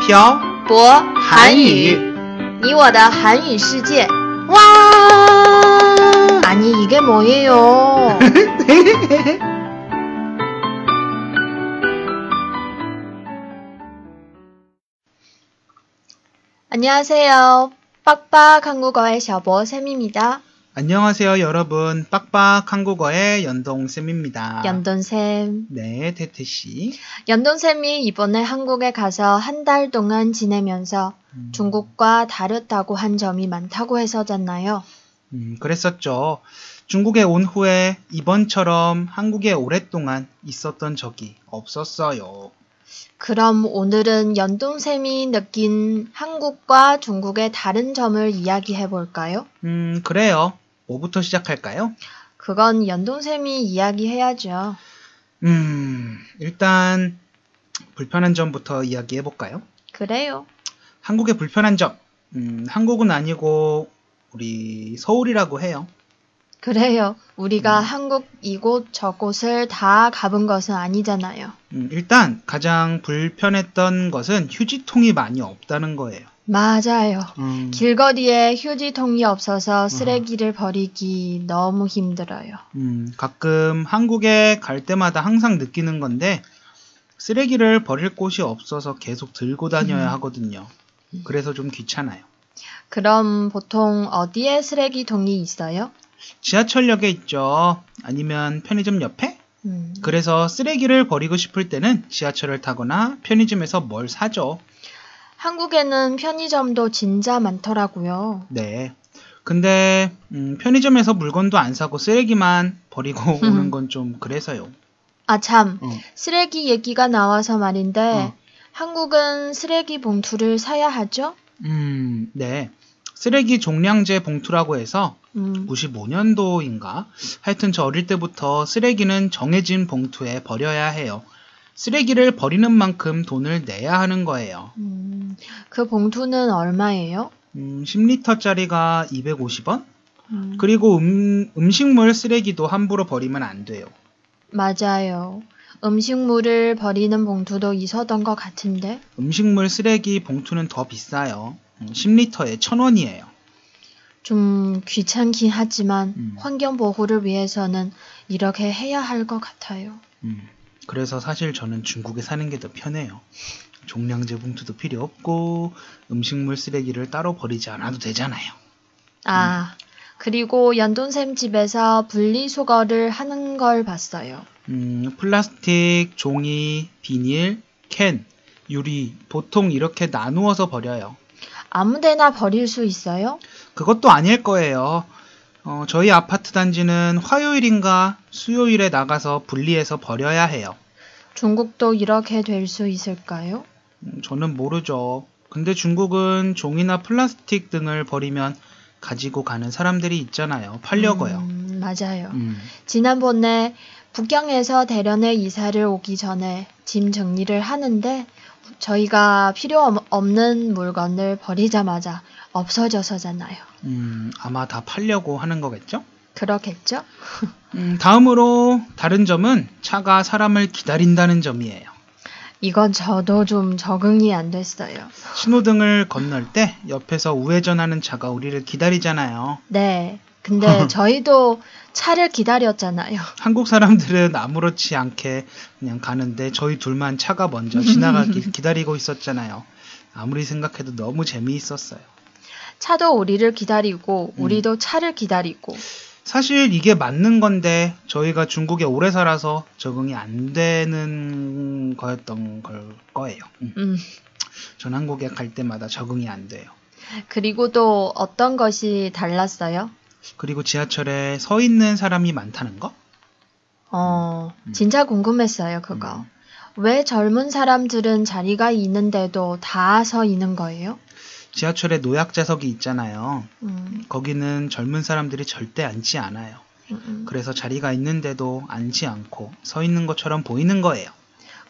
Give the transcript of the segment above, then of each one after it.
飘博韩语语，你我的韩语世界。 와 아니 이게 뭐예요? 안녕하세요. 빡빡 한국어의 셔보 쌤입니다. 안녕하세요 여러분. 빡빡 한국어의 연동쌤입니다. 연돈쌤. 네 태태씨. 연돈쌤이 이번에 한국에 가서 한 달 동안 지내면서 음, 중국과 다르다고 한 점이 많다고 해서잖아요. 음, 그랬었죠. 중국에 온 후에 이번처럼 한국에 오랫동안 있었던 적이 없었어요. 그럼 오늘은 연돈쌤이 느낀 한국과 중국의 다른 점을 이야기해 볼까요? 음 그래요 뭐부터 시작할까요? 그건 연돈쌤이 이야기해야죠. 음 일단 불편한 점부터 이야기해 볼까요? 그래요. 한국의 불편한 점 음, 한국은 아니고 우리 서울이라고 해요 그래요. 우리가 음. 한국 이곳 저곳을 다 가본 것은 아니잖아요. 음, 일단 가장 불편했던 것은 휴지통이 많이 없다는 거예요. 맞아요. 음, 길거리에 휴지통이 없어서 쓰레기를 버리기 너무 힘들어요. 음, 가끔 한국에 갈 때마다 항상 느끼는 건데 쓰레기를 버릴 곳이 없어서 계속 들고 다녀야 음. 하거든요. 그래서 좀 귀찮아요. 그럼 보통 어디에 쓰레기통이 있어요? 지하철역에 있죠. 아니면 편의점 옆에? 음, 그래서 쓰레기를 버리고 싶을 때는 지하철을 타거나 편의점에서 뭘 사죠. 한국에는 편의점도 진짜 많더라고요. 네. 근데 음, 편의점에서 물건도 안 사고 쓰레기만 버리고 오는 건 좀 그래서요. 아, 참. 어. 쓰레기 얘기가 나와서 말인데, 어. 한국은 쓰레기 봉투를 사야 하죠? 음, 네. 쓰레기 종량제 봉투라고 해서 음, 95년도인가? 하여튼 저 어릴 때부터 쓰레기는 정해진 봉투에 버려야 해요. 쓰레기를 버리는 만큼 돈을 내야 하는 거예요. 음, 그 봉투는 얼마예요? 음, 10리터짜리가 250원? 음, 그리고 음, 음식물 쓰레기도 함부로 버리면 안 돼요. 맞아요. 음식물을 버리는 봉투도 있었던 것 같은데, 음식물 쓰레기 봉투는 더 비싸요. 음, 10리터에 1000원이에요. 좀 귀찮긴 하지만, 음. 환경 보호를 위해서는 이렇게 해야 할 것 같아요. 음, 그래서 사실 저는 중국에 사는 게 더 편해요. 종량제 봉투도 필요 없고 음식물 쓰레기를 따로 버리지 않아도 되잖아요. 아, 그리고 연돈샘 집에서 분리수거를 하는 걸 봤어요. 음, 플라스틱, 종이, 비닐, 캔, 유리 보통 이렇게 나누어서 버려요. 아무데나 버릴 수 있어요? 그것도 아닐 거예요. 어, 저희 아파트 단지는 화요일인가 수요일에 나가서 분리해서 버려야 해요. 중국도 이렇게 될 수 있을까요? 음, 저는 모르죠. 근데 중국은 종이나 플라스틱 등을 버리면 가지고 가는 사람들이 있잖아요. 팔려고요. 음, 맞아요. 음, 지난번에 북경에서 대련에 이사를 오기 전에 짐 정리를 하는데 저희가 필요 없- 없는 물건을 버리자마자 없어져서잖아요. 음, 아마 다 팔려고 하는 거겠죠? 그렇겠죠? 음, 다음으로 다른 점은 차가 사람을 기다린다는 점이에요. 이건 저도 좀 적응이 안 됐어요. 신호등을 건널 때 옆에서 우회전하는 차가 우리를 기다리잖아요. 네. 근데 저희도 차를 기다렸잖아요. 한국 사람들은 아무렇지 않게 그냥 가는데 저희 둘만 차가 먼저 지나가길 기다리고 있었잖아요. 아무리 생각해도 너무 재미있었어요. 차도 우리를 기다리고 음. 우리도 차를 기다리고 사실 이게 맞는 건데 저희가 중국에 오래 살아서 적응이 안 되는 거였던 걸 거예요. 음. 음. 전 한국에 갈 때마다 적응이 안 돼요. 그리고 또 어떤 것이 달랐어요? 그리고 지하철에 서 있는 사람이 많다는 거? 어, 음. 진짜 궁금했어요, 그거. 음. 왜 젊은 사람들은 자리가 있는데도 다 서 있는 거예요? 지하철에 노약자석이 있잖아요. 음, 거기는 젊은 사람들이 절대 앉지 않아요. 음, 음. 그래서 자리가 있는데도 앉지 않고 서 있는 것처럼 보이는 거예요.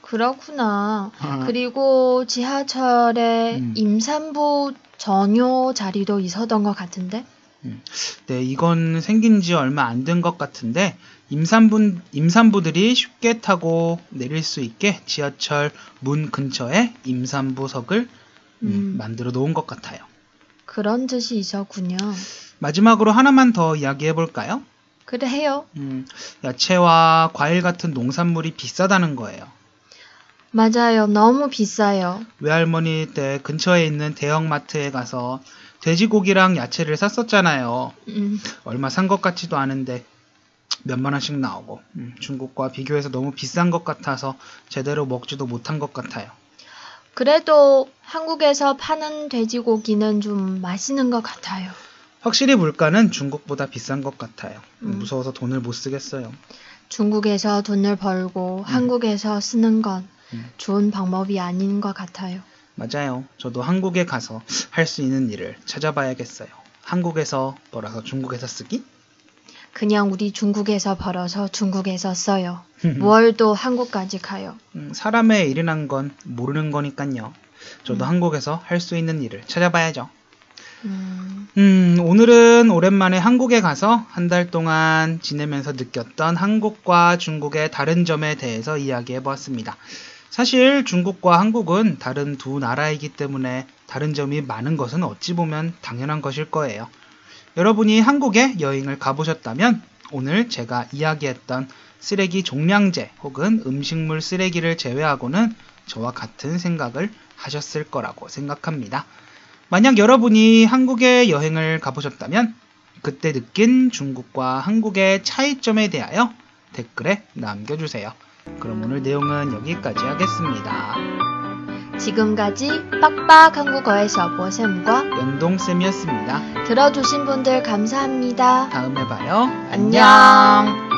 그렇구나. 어. 그리고 지하철에 음. 임산부 전용 자리도 있었던 것 같은데? 네, 이건 생긴 지 얼마 안 된 것 같은데 임산부 임산부들이 쉽게 타고 내릴 수 있게 지하철 문 근처에 임산부석을 음, 음. 만들어 놓은 것 같아요. 그런 뜻이 있었군요. 마지막으로 하나만 더 이야기해 볼까요? 그래 해요. 음, 야채와 과일 같은 농산물이 비싸다는 거예요. 맞아요. 너무 비싸요. 외할머니 때 근처에 있는 대형마트에 가서 돼지고기랑 야채를 샀었잖아요. 음, 얼마 산 것 같지도 않은데 몇만 원씩 나오고 음, 중국과 비교해서 너무 비싼 것 같아서 제대로 먹지도 못한 것 같아요. 그래도 한국에서 파는 돼지고기는 좀 맛있는 것 같아요. 확실히 물가는 중국보다 비싼 것 같아요. 음. 무서워서 돈을 못 쓰겠어요. 중국에서 돈을 벌고 한국에서 쓰는 건 음. 좋은 방법이 아닌 것 같아요. 맞아요. 저도 한국에 가서 할 수 있는 일을 찾아봐야겠어요. 한국에서 벌어서 중국에서 쓰기? 그냥 우리 중국에서 벌어서 중국에서 써요. 음. 뭘또 한국까지 가요. 음, 사람의 일이란 건 모르는 거니까요. 저도 음. 한국에서 할 수 있는 일을 찾아봐야죠. 음, 음, 오늘은 오랜만에 한국에 가서 한 달 동안 지내면서 느꼈던 한국과 중국의 다른 점에 대해서 이야기해 보았습니다. 사실 중국과 한국은 다른 두 나라이기 때문에 다른 점이 많은 것은 어찌 보면 당연한 것일 거예요. 여러분이 한국에 여행을 가보셨다면 오늘 제가 이야기했던 쓰레기 종량제 혹은 음식물 쓰레기를 제외하고는 저와 같은 생각을 하셨을 거라고 생각합니다. 만약 여러분이 한국에 여행을 가보셨다면 그때 느낀 중국과 한국의 차이점에 대하여 댓글에 남겨주세요. 그럼 오늘 내용은 여기까지 하겠습니다. 지금까지 빡빡 한국어에서 보쌤과 연동쌤이었습니다. 들어주신 분들 감사합니다. 다음에 봐요. 안녕.